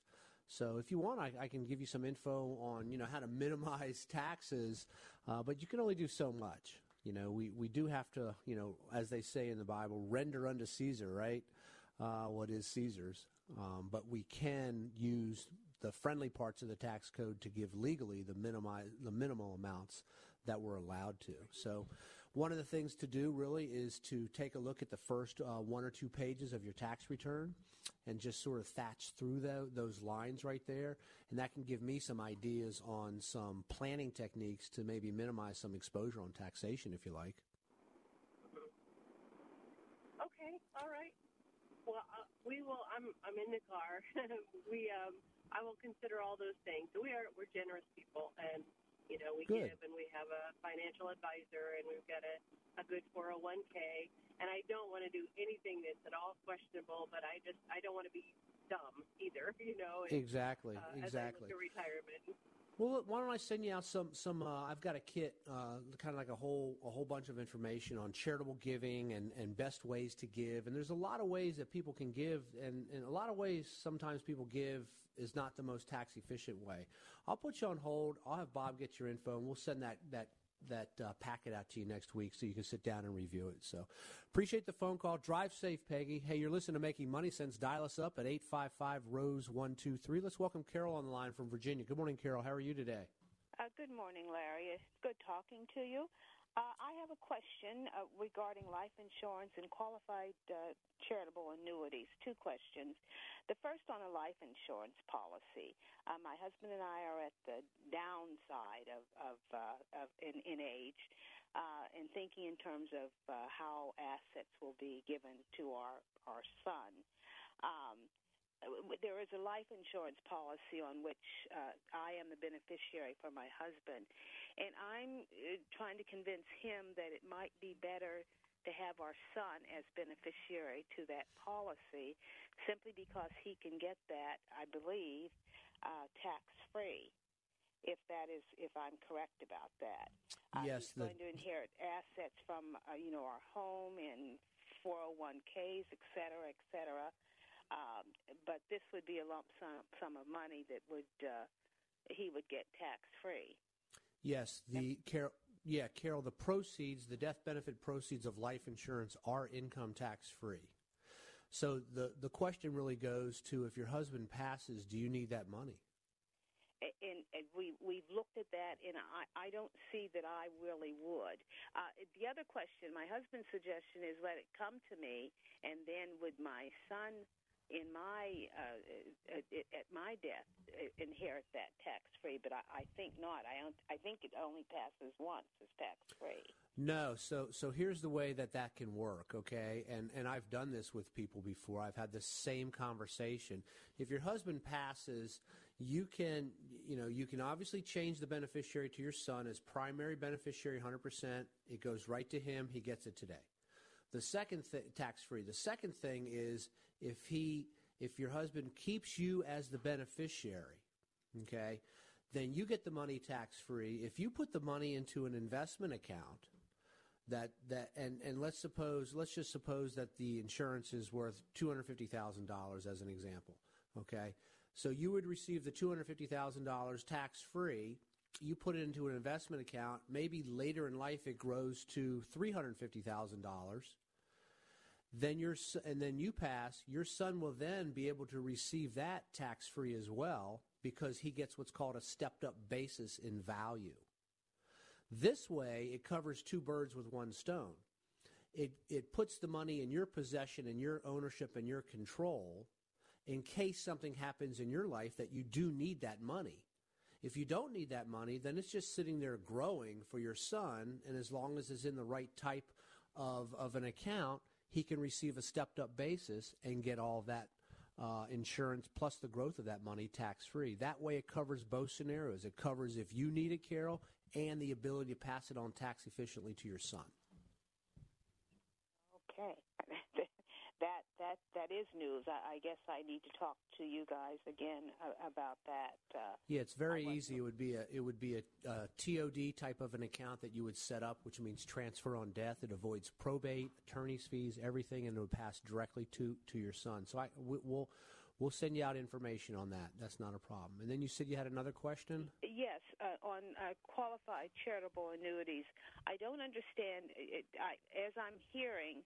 So if you want, I, I can give you some info on you know how to minimize taxes, uh, but you can only do so much. You know, we, we do have to, you know, as they say in the Bible, render unto Caesar, right? Uh, what is Caesar's? Um, but we can use the friendly parts of the tax code to give legally the minimize the minimal amounts that we're allowed to. So, one of the things to do really is to take a look at the first uh, one or two pages of your tax return and just sort of thatch through tho- those lines right there. And that can give me some ideas on some planning techniques to maybe minimize some exposure on taxation, if you like. Okay, all right. Well, uh, we will. I'm I'm in the car. we um I will consider all those things. We are we're generous people, and you know we Good. give, and we have a financial advisor, and we've got a a good 401k. And I don't want to do anything that's at all questionable, but I just I don't want to be dumb either. You know. and, Exactly, uh, exactly. As I look to retirement. Well, why don't I send you out some some? Uh, I've got a kit, uh, kind of like a whole a whole bunch of information on charitable giving and, and best ways to give. And there's a lot of ways that people can give, and in a lot of ways, sometimes people give is not the most tax efficient way. I'll put you on hold. I'll have Bob get your info, and we'll send that that that uh, packet out to you next week so you can sit down and review it. So appreciate the phone call. Drive safe, Peggy. Hey, you're listening to Making Money Sense. Dial us up at 855 Rose 123. Let's welcome Carol on the line from Virginia. Good morning, Carol. How are you today? Uh, good morning, Larry. It's good talking to you. Uh, I have a question uh, regarding life insurance and qualified uh, charitable annuities. Two questions. The first on a life insurance policy. Uh, my husband and I are at the downside of, of, uh, of in, in age, uh, and thinking in terms of uh, how assets will be given to our our son. Um, there is a life insurance policy on which uh, I am the beneficiary for my husband, and I'm uh, trying to convince him that it might be better to have our son as beneficiary to that policy, simply because he can get that, I believe, uh, tax free. If that is, if I'm correct about that, uh, Yes, he's the- going to inherit assets from uh, you know our home and 401ks, et cetera, et cetera. Um, but this would be a lump sum, sum of money that would uh, he would get tax free. Yes, the Carol, Yeah, Carol, the proceeds, the death benefit proceeds of life insurance are income tax free. So the, the question really goes to if your husband passes, do you need that money? and, and we we've looked at that, and I I don't see that I really would. Uh, the other question, my husband's suggestion is let it come to me, and then would my son in my uh, at my death inherit that tax free, but I, I think not. I don't, I think it only passes once as tax free. No, so so here's the way that that can work, okay? And and I've done this with people before. I've had the same conversation. If your husband passes, you can you know you can obviously change the beneficiary to your son as primary beneficiary 100%. It goes right to him. He gets it today. The second thing, tax free. The second thing is if he if your husband keeps you as the beneficiary, okay, then you get the money tax free. If you put the money into an investment account that that and and let's suppose let's just suppose that the insurance is worth $250,000 as an example, okay? So you would receive the $250,000 tax free. You put it into an investment account. Maybe later in life it grows to $350,000 then your and then you pass, your son will then be able to receive that tax free as well because he gets what's called a stepped up basis in value. This way, it covers two birds with one stone. It it puts the money in your possession and your ownership and your control in case something happens in your life that you do need that money. If you don't need that money, then it's just sitting there growing for your son, and as long as it's in the right type of, of an account, he can receive a stepped up basis and get all that uh, insurance plus the growth of that money tax free. That way, it covers both scenarios. It covers if you need it, Carol, and the ability to pass it on tax efficiently to your son. Okay. that that that is news. I, I, guess I need to talk to you guys again about that. Uh, yeah, it's very easy. It would be a it would be a, a, TOD type of an account that you would set up, which means transfer on death. It avoids probate, attorney's fees, everything, and it would pass directly to to your son. So I we'll. We'll send you out information on that. That's not a problem. And then you said you had another question? Yes, uh, on uh, qualified charitable annuities. I don't understand. It, I, as I'm hearing,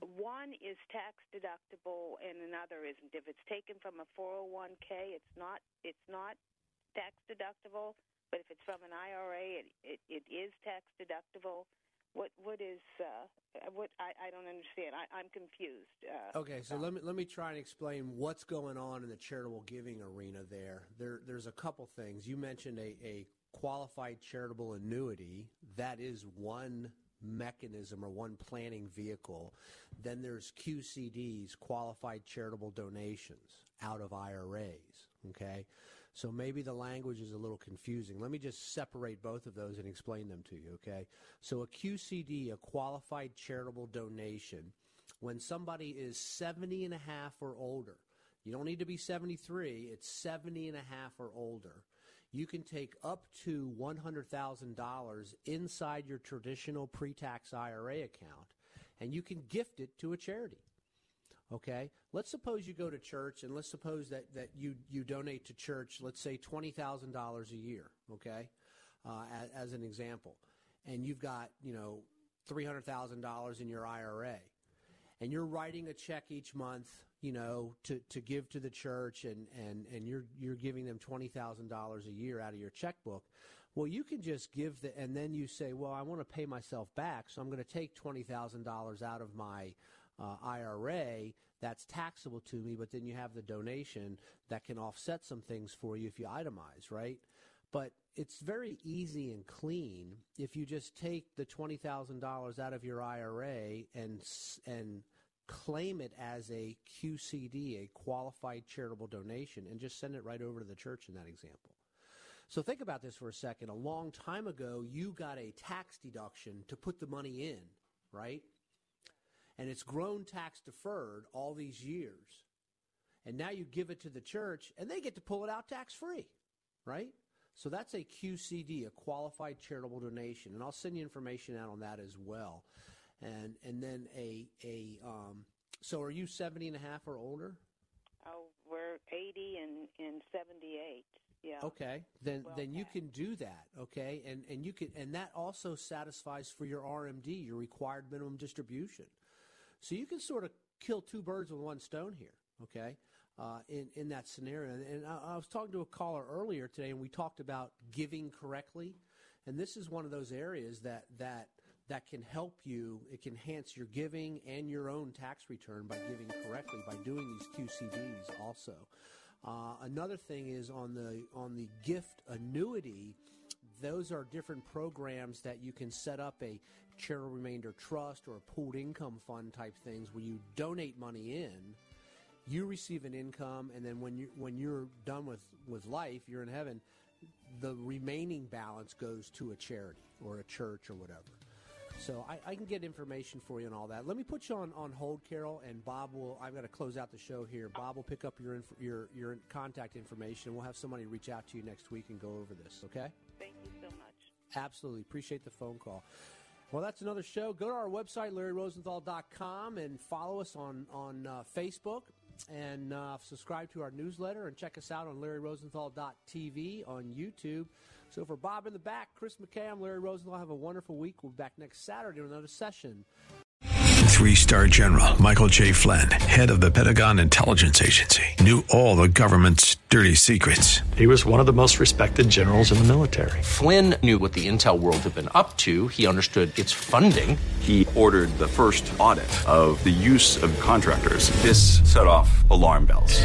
one is tax deductible and another isn't. If it's taken from a 401k, it's not it's not tax deductible. But if it's from an IRA, it it, it is tax deductible. What what is uh, what I, I don't understand. I, I'm confused. Uh, okay, so let me let me try and explain what's going on in the charitable giving arena. There, there there's a couple things. You mentioned a, a qualified charitable annuity. That is one mechanism or one planning vehicle. Then there's QCDs, qualified charitable donations, out of IRAs. Okay? So maybe the language is a little confusing. Let me just separate both of those and explain them to you, okay? So a QCD, a qualified charitable donation, when somebody is 70 and a half or older, you don't need to be 73, it's 70 and a half or older you can take up to $100,000 inside your traditional pre-tax IRA account and you can gift it to a charity. Okay? Let's suppose you go to church and let's suppose that, that you, you donate to church, let's say $20,000 a year, okay? Uh, as, as an example. And you've got, you know, $300,000 in your IRA. And you're writing a check each month you know, to, to give to the church and, and, and you're, you're giving them $20,000 a year out of your checkbook. Well, you can just give the, and then you say, well, I want to pay myself back, so I'm going to take $20,000 out of my uh, IRA. That's taxable to me, but then you have the donation that can offset some things for you if you itemize, right? But it's very easy and clean if you just take the $20,000 out of your IRA and, and, claim it as a QCD, a qualified charitable donation, and just send it right over to the church in that example. So think about this for a second. A long time ago, you got a tax deduction to put the money in, right? And it's grown tax deferred all these years. And now you give it to the church, and they get to pull it out tax free, right? So that's a QCD, a qualified charitable donation. And I'll send you information out on that as well and and then a a um, so are you 70 and a half or older? Oh, we're 80 and and 78. Yeah. Okay, then then you can do that. Okay, and and you can and that also satisfies for your RMD, your required minimum distribution. So you can sort of kill two birds with one stone here. Okay, uh, in in that scenario, and, and I, I was talking to a caller earlier today, and we talked about giving correctly, and this is one of those areas that that that can help you. It can enhance your giving and your own tax return by giving correctly by doing these QCDs also. Uh, another thing is on the on the gift annuity. Those are different programs that you can set up a charitable remainder trust or a pooled income fund type things where you donate money in, you receive an income, and then when you when you're done with with life, you're in heaven. The remaining balance goes to a charity or a church or whatever. So I, I, can get information for you and all that. Let me put you on, on hold, Carol, and Bob will. I've got to close out the show here. Bob will pick up your inf- your your contact information. We'll have somebody reach out to you next week and go over this. Okay? Thank you so much. Absolutely appreciate the phone call. Well, that's another show. Go to our website, LarryRosenthal.com, and follow us on on uh, Facebook and uh, subscribe to our newsletter and check us out on LarryRosenthal.tv on YouTube. So for Bob in the back, Chris McKay, I'm Larry Rosenthal. Have a wonderful week. We'll be back next Saturday with another session. Three star general Michael J. Flynn, head of the Pentagon Intelligence Agency, knew all the government's dirty secrets. He was one of the most respected generals in the military. Flynn knew what the intel world had been up to, he understood its funding. He ordered the first audit of the use of contractors. This set off alarm bells.